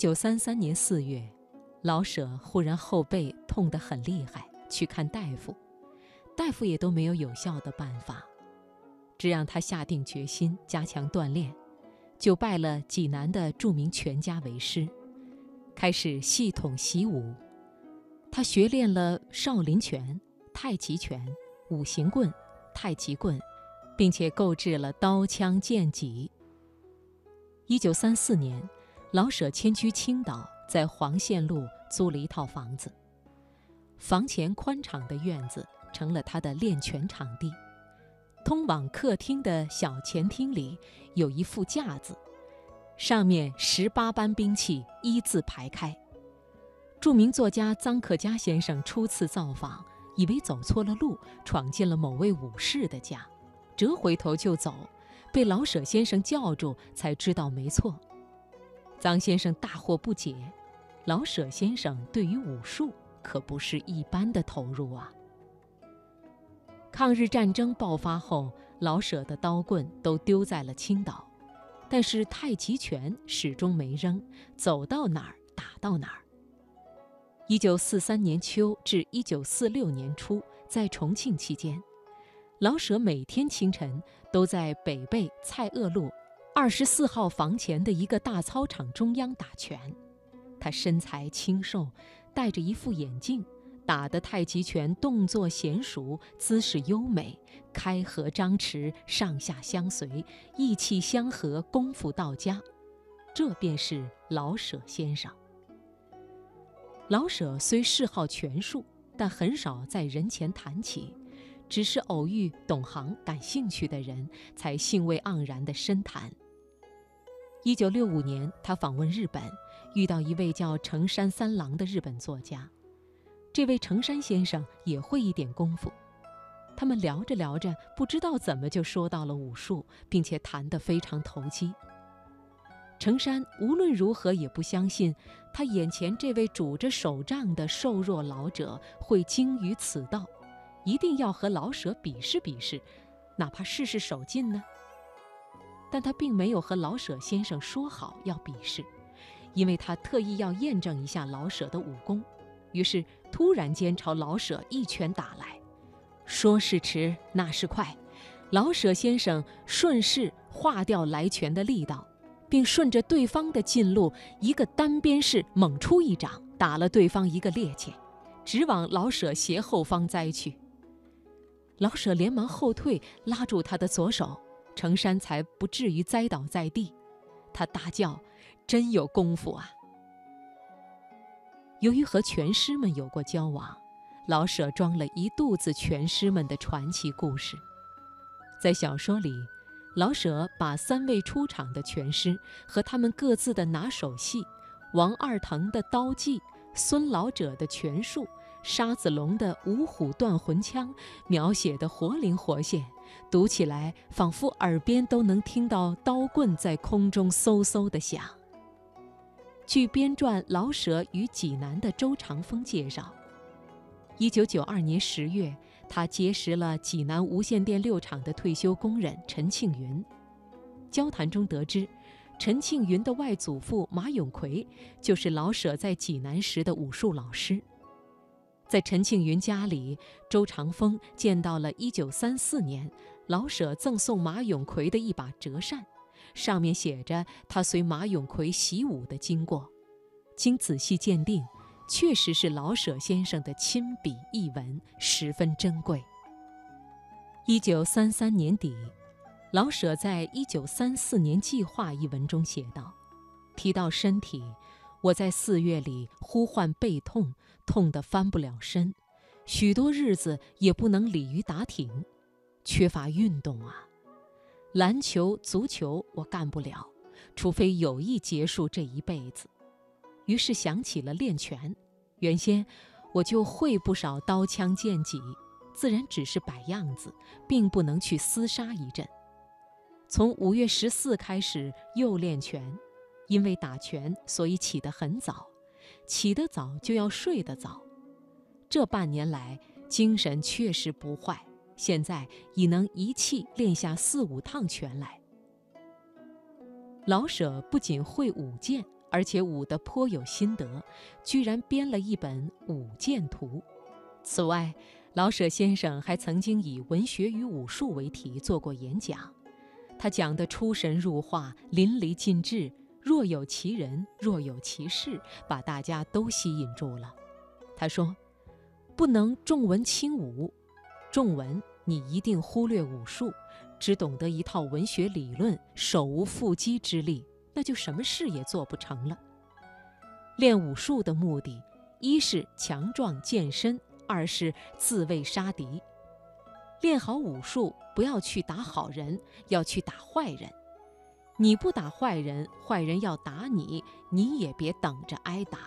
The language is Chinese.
一九三三年四月，老舍忽然后背痛得很厉害，去看大夫，大夫也都没有有效的办法，这让他下定决心加强锻炼，就拜了济南的著名拳家为师，开始系统习武。他学练了少林拳、太极拳、五行棍、太极棍，并且购置了刀枪剑戟。一九三四年。老舍迁居青岛，在黄线路租了一套房子。房前宽敞的院子成了他的练拳场地。通往客厅的小前厅里有一副架子，上面十八般兵器一字排开。著名作家臧克家先生初次造访，以为走错了路，闯进了某位武士的家，折回头就走，被老舍先生叫住，才知道没错。臧先生大惑不解，老舍先生对于武术可不是一般的投入啊。抗日战争爆发后，老舍的刀棍都丢在了青岛，但是太极拳始终没扔，走到哪儿打到哪儿。一九四三年秋至一九四六年初，在重庆期间，老舍每天清晨都在北碚蔡锷路。二十四号房前的一个大操场中央打拳，他身材清瘦，戴着一副眼镜，打的太极拳动作娴熟，姿势优美，开合张弛，上下相随，意气相合，功夫到家。这便是老舍先生。老舍虽嗜好拳术，但很少在人前谈起。只是偶遇懂行、感兴趣的人，才兴味盎然地深谈。一九六五年，他访问日本，遇到一位叫成山三郎的日本作家。这位成山先生也会一点功夫。他们聊着聊着，不知道怎么就说到了武术，并且谈得非常投机。成山无论如何也不相信，他眼前这位拄着手杖的瘦弱老者会精于此道。一定要和老舍比试比试，哪怕试试手劲呢。但他并没有和老舍先生说好要比试，因为他特意要验证一下老舍的武功。于是突然间朝老舍一拳打来，说时迟，那时快，老舍先生顺势化掉来拳的力道，并顺着对方的近路，一个单边式猛出一掌，打了对方一个趔趄，直往老舍斜后方栽去。老舍连忙后退，拉住他的左手，程山才不至于栽倒在地。他大叫：“真有功夫啊！”由于和拳师们有过交往，老舍装了一肚子拳师们的传奇故事。在小说里，老舍把三位出场的拳师和他们各自的拿手戏——王二腾的刀技，孙老者的拳术。沙子龙的五虎断魂枪描写的活灵活现，读起来仿佛耳边都能听到刀棍在空中嗖嗖的响。据编撰老舍与济南的周长风介绍，一九九二年十月，他结识了济南无线电六厂的退休工人陈庆云。交谈中得知，陈庆云的外祖父马永奎就是老舍在济南时的武术老师。在陈庆云家里，周长风见到了1934年老舍赠送马永奎的一把折扇，上面写着他随马永奎习武的经过。经仔细鉴定，确实是老舍先生的亲笔译文，十分珍贵。1933年底，老舍在《1934年计划》一文中写道：“提到身体。”我在四月里呼唤背痛，痛得翻不了身，许多日子也不能鲤鱼打挺，缺乏运动啊。篮球、足球我干不了，除非有意结束这一辈子。于是想起了练拳，原先我就会不少刀枪剑戟，自然只是摆样子，并不能去厮杀一阵。从五月十四开始又练拳。因为打拳，所以起得很早，起得早就要睡得早。这半年来，精神确实不坏，现在已能一气练下四五趟拳来。老舍不仅会舞剑，而且舞得颇有心得，居然编了一本《舞剑图》。此外，老舍先生还曾经以文学与武术为题做过演讲，他讲得出神入化、淋漓尽致，若有其人，若有其事，把大家都吸引住了。他说：“不能重文轻武，重文你一定忽略武术，只懂得一套文学理论，手无缚鸡之力，那就什么事也做不成了。练武术的目的，一是强壮健身。”二是自卫杀敌，练好武术，不要去打好人，要去打坏人。你不打坏人，坏人要打你，你也别等着挨打。